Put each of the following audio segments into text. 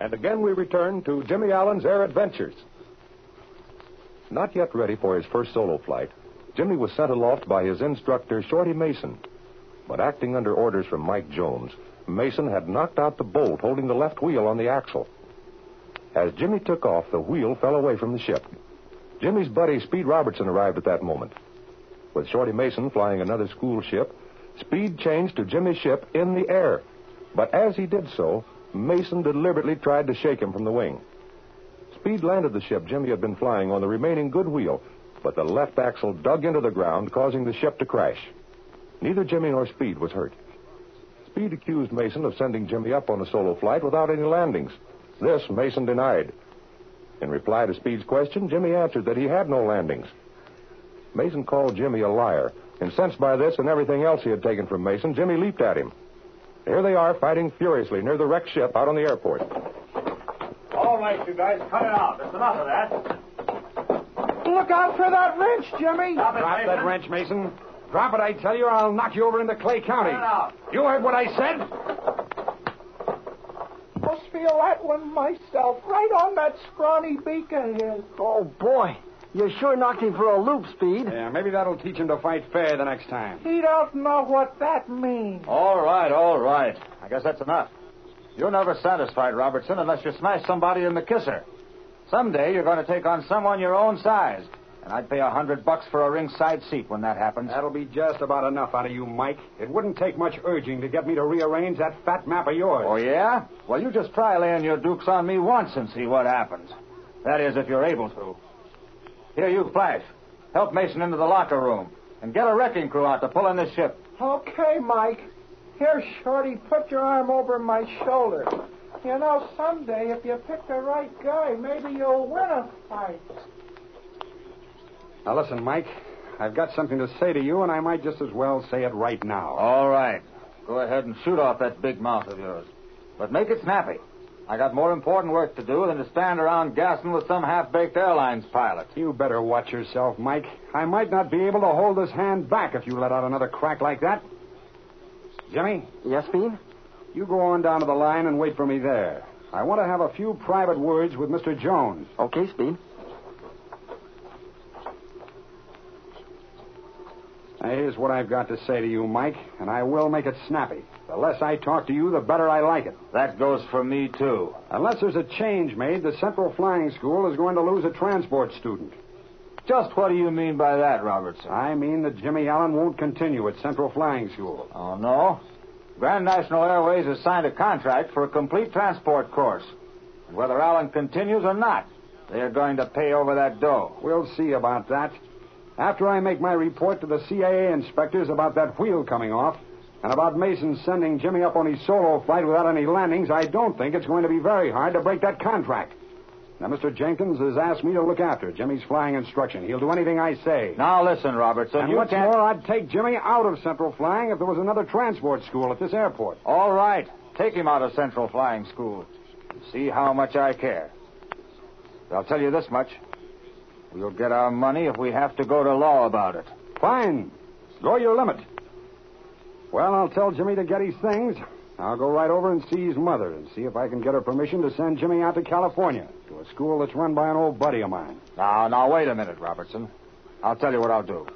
And again we return to Jimmy Allen's air adventures. Not yet ready for his first solo flight, Jimmy was sent aloft by his instructor, Shorty Mason. But acting under orders from Mike Jones, Mason had knocked out the bolt holding the left wheel on the axle. As Jimmy took off, the wheel fell away from the ship. Jimmy's buddy, Speed Robertson, arrived at that moment. With Shorty Mason flying another school ship, Speed changed to Jimmy's ship in the air. But as he did so, Mason deliberately tried to shake him from the wing. Speed landed the ship Jimmy had been flying on the remaining good wheel, but the left axle dug into the ground, causing the ship to crash. Neither Jimmy nor Speed was hurt. Speed accused Mason of sending Jimmy up on a solo flight without any landings. This Mason denied. In reply to Speed's question, Jimmy answered that he had no landings. Mason called Jimmy a liar. Incensed by this and everything else he had taken from Mason, Jimmy leaped at him. Here they are, fighting furiously near the wrecked ship out on the airport. All right, you guys, cut it out. There's enough of that. Look out for that wrench, Jimmy. Stop it, Drop Mason. that wrench, Mason. Drop it, I tell you, or I'll knock you over into Clay County. Cut it out. You heard what I said? Must feel that one myself, right on that scrawny beak of his. Oh, boy. You sure knocked him for a loop, Speed. Yeah, maybe that'll teach him to fight fair the next time. He don't know what that means. All right, all right. I guess that's enough. You're never satisfied, Robertson, unless you smash somebody in the kisser. Someday you're going to take on someone your own size. And I'd pay a hundred bucks for a ringside seat when that happens. That'll be just about enough out of you, Mike. It wouldn't take much urging to get me to rearrange that fat map of yours. Oh, yeah? Well, you just try laying your dukes on me once and see what happens. That is, if you're able to. Here, you, Flash. Help Mason into the locker room. And get a wrecking crew out to pull in this ship. Okay, Mike. Here, Shorty, put your arm over my shoulder. You know, someday, if you pick the right guy, maybe you'll win a fight. Now, listen, Mike. I've got something to say to you, and I might just as well say it right now. All right. Go ahead and shoot off that big mouth of yours. But make it snappy. I got more important work to do than to stand around gassing with some half-baked airlines pilot. You better watch yourself, Mike. I might not be able to hold this hand back if you let out another crack like that. Jimmy, Yes, Speed? you go on down to the line and wait for me there. I want to have a few private words with Mr. Jones. Okay, Speed. Now, here's what I've got to say to you, Mike, and I will make it snappy. The less I talk to you, the better I like it. That goes for me, too. Unless there's a change made, the Central Flying School is going to lose a transport student. Just what do you mean by that, Robertson? I mean that Jimmy Allen won't continue at Central Flying School. Oh, no? Grand National Airways has signed a contract for a complete transport course. And whether Allen continues or not, they're going to pay over that dough. We'll see about that. After I make my report to the CAA inspectors about that wheel coming off, and about Mason sending Jimmy up on his solo flight without any landings, I don't think it's going to be very hard to break that contract. Now, Mr. Jenkins has asked me to look after Jimmy's flying instruction. He'll do anything I say. Now listen, Robertson. and you what's can't... more, I'd take Jimmy out of Central Flying if there was another transport school at this airport. All right. Take him out of Central Flying School. See how much I care. I'll tell you this much. We'll get our money if we have to go to law about it. Fine. Go your limit. Well, I'll tell Jimmy to get his things. I'll go right over and see his mother and see if I can get her permission to send Jimmy out to California to a school that's run by an old buddy of mine. Now, now, wait a minute, Robertson. I'll tell you what I'll do.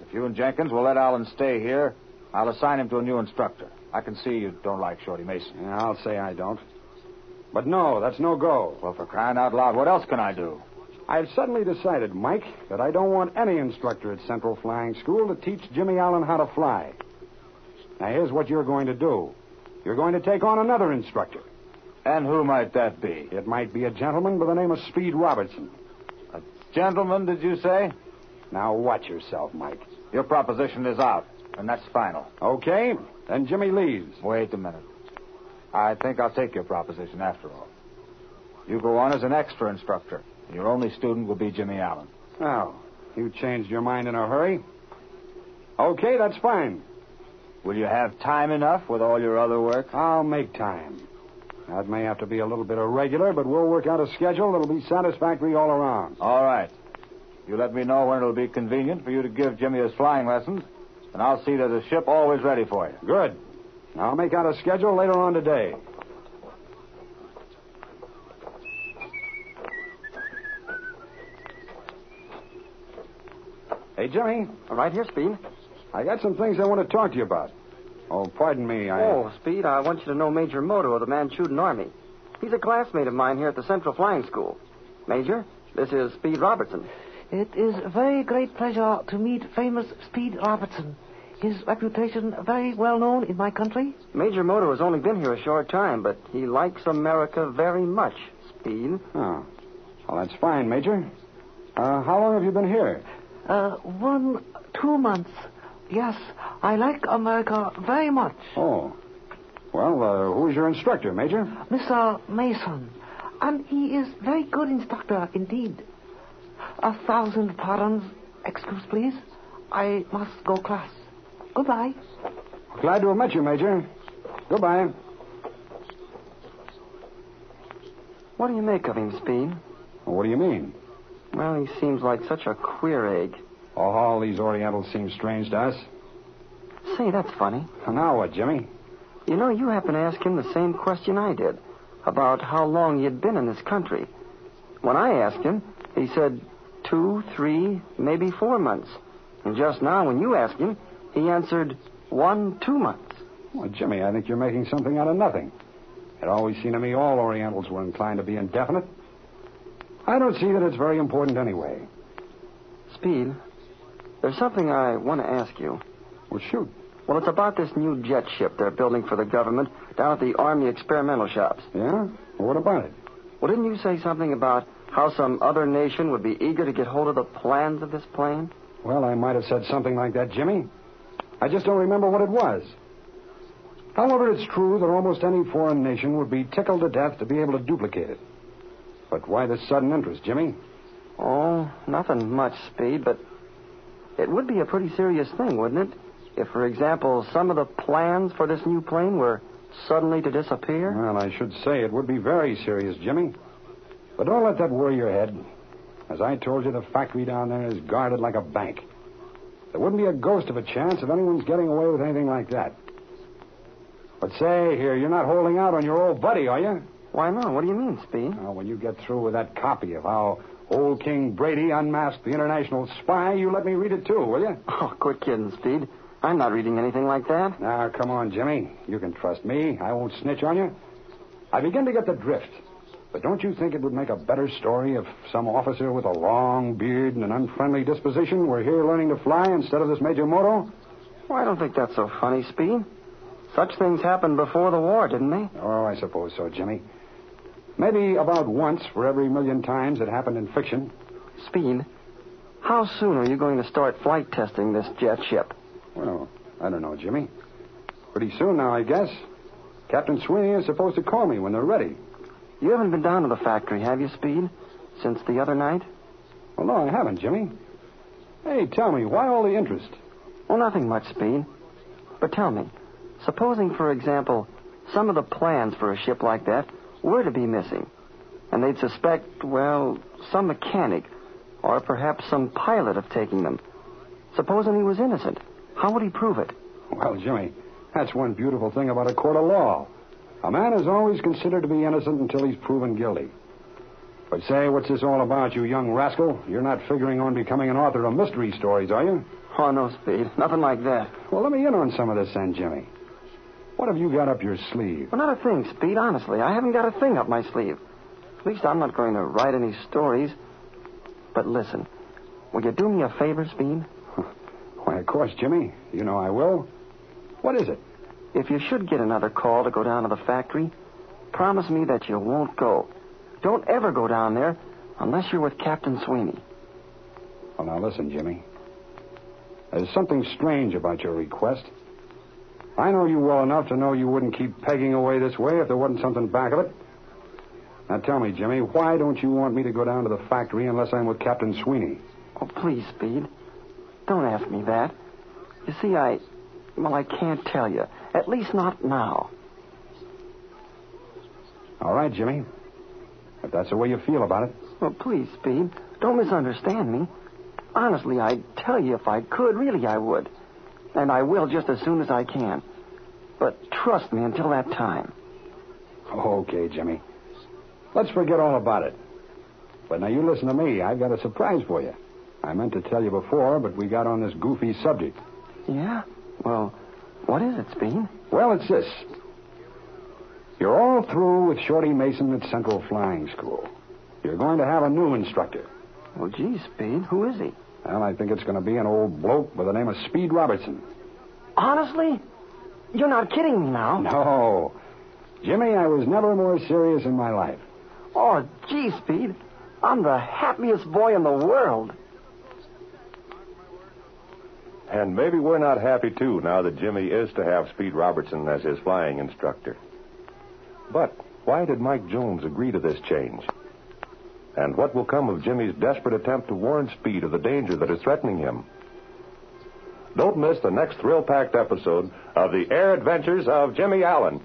If you and Jenkins will let Allen stay here, I'll assign him to a new instructor. I can see you don't like Shorty Mason. Yeah, I'll say I don't. But no, that's no go. Well, for crying out loud, what else can I do? I've suddenly decided, Mike, that I don't want any instructor at Central Flying School to teach Jimmy Allen how to fly. Now, here's what you're going to do. You're going to take on another instructor. And who might that be? It might be a gentleman by the name of Speed Robertson. A gentleman, did you say? Now, watch yourself, Mike. Your proposition is out, and that's final. Okay? Then Jimmy leaves. Wait a minute. I think I'll take your proposition after all. You go on as an extra instructor. and Your only student will be Jimmy Allen. Oh, you changed your mind in a hurry? Okay, that's fine. Will you have time enough with all your other work? I'll make time. That may have to be a little bit irregular, but we'll work out a schedule that'll be satisfactory all around. All right. You let me know when it'll be convenient for you to give Jimmy his flying lessons, and I'll see that the ship always ready for you. Good. I'll make out a schedule later on today. Hey, Jimmy. All right here, Speed. I got some things I want to talk to you about. Oh, pardon me. I. Oh, Speed, I want you to know Major Moto of the Manchurian Army. He's a classmate of mine here at the Central Flying School. Major, this is Speed Robertson. It is a very great pleasure to meet famous Speed Robertson. His reputation very well known in my country. Major Moto has only been here a short time, but he likes America very much, Speed. Oh. Well, that's fine, Major. Uh, how long have you been here? Uh, one, two months. Yes, I like America very much. Oh. Well, uh, who's your instructor, Major? Mr. Mason. And he is very good instructor indeed. A thousand pardons. Excuse, please. I must go class. Goodbye. Glad to have met you, Major. Goodbye. What do you make of him, Speed? What do you mean? Well, he seems like such a queer egg. Oh, all these Orientals seem strange to us. Say, that's funny. Now what, Jimmy? You know, you happened to ask him the same question I did about how long he'd been in this country. When I asked him, he said two, three, maybe four months. And just now, when you asked him, he answered one, two months. Well, Jimmy, I think you're making something out of nothing. It always seemed to me all Orientals were inclined to be indefinite. I don't see that it's very important anyway. Speed, there's something I want to ask you. Well, shoot. Well, it's about this new jet ship they're building for the government down at the Army experimental shops. Yeah? Well, what about it? Well, didn't you say something about how some other nation would be eager to get hold of the plans of this plane? Well, I might have said something like that, Jimmy. I just don't remember what it was. However, it's true that almost any foreign nation would be tickled to death to be able to duplicate it. But why this sudden interest, Jimmy? Oh, nothing much, Speed, but it would be a pretty serious thing, wouldn't it? If, for example, some of the plans for this new plane were suddenly to disappear? Well, I should say it would be very serious, Jimmy. But don't let that worry your head. As I told you, the factory down there is guarded like a bank. There wouldn't be a ghost of a chance of anyone's getting away with anything like that. But say, here, you're not holding out on your old buddy, are you? Why not? What do you mean, Speed? Well, when you get through with that copy of how old King Brady unmasked the international spy, you let me read it too, will you? Oh, quit kidding, Speed. I'm not reading anything like that. Now, come on, Jimmy. You can trust me. I won't snitch on you. I begin to get the drift. But don't you think it would make a better story if some officer with a long beard and an unfriendly disposition were here learning to fly instead of this Major Moto? Well, I don't think that's so funny, Speed. Such things happened before the war, didn't they? Oh, I suppose so, Jimmy. Maybe about once for every million times it happened in fiction. Speed, how soon are you going to start flight testing this jet ship? Well, I don't know, Jimmy. Pretty soon now, I guess. Captain Sweeney is supposed to call me when they're ready. You haven't been down to the factory, have you, Speed? Since the other night? Well, no, I haven't, Jimmy. Hey, tell me, why all the interest? Well, nothing much, Speed. But tell me, supposing, for example, some of the plans for a ship like that were to be missing, and they'd suspect, well, some mechanic or perhaps some pilot of taking them. Supposing he was innocent, how would he prove it? Well, Jimmy, that's one beautiful thing about a court of law. A man is always considered to be innocent until he's proven guilty. But say, what's this all about, you young rascal? You're not figuring on becoming an author of mystery stories, are you? Oh, no, Speed. Nothing like that. Well, let me in on some of this then, Jimmy. What have you got up your sleeve? Well, not a thing, Speed, honestly. I haven't got a thing up my sleeve. At least I'm not going to write any stories. But listen, will you do me a favor, Speed? Why, of course, Jimmy. You know I will. What is it? If you should get another call to go down to the factory, promise me that you won't go. Don't ever go down there unless you're with Captain Sweeney. Well, now listen, Jimmy. There's something strange about your request. I know you well enough to know you wouldn't keep pegging away this way if there wasn't something back of it. Now tell me, Jimmy, why don't you want me to go down to the factory unless I'm with Captain Sweeney? Oh, please, Speed. Don't ask me that. You see, I. Well, I can't tell you. At least not now. All right, Jimmy. If that's the way you feel about it. Well, please, Speed. Don't misunderstand me. Honestly, I'd tell you if I could. Really, I would. And I will just as soon as I can. But trust me until that time. Okay, Jimmy. Let's forget all about it. But now you listen to me. I've got a surprise for you. I meant to tell you before, but we got on this goofy subject. Yeah? Well, what is it, Speed? Well, it's this. You're all through with Shorty Mason at Central Flying School. You're going to have a new instructor. Well, gee, Speed, who is he? Well, I think it's going to be an old bloke by the name of Speed Robertson. Honestly? You're not kidding me now. No. Jimmy, I was never more serious in my life. Oh, gee, Speed. I'm the happiest boy in the world. And maybe we're not happy, too, now that Jimmy is to have Speed Robertson as his flying instructor. But why did Mike Jones agree to this change? And what will come of Jimmy's desperate attempt to warn Speed of the danger that is threatening him? Don't miss the next thrill packed episode of The Air Adventures of Jimmy Allen.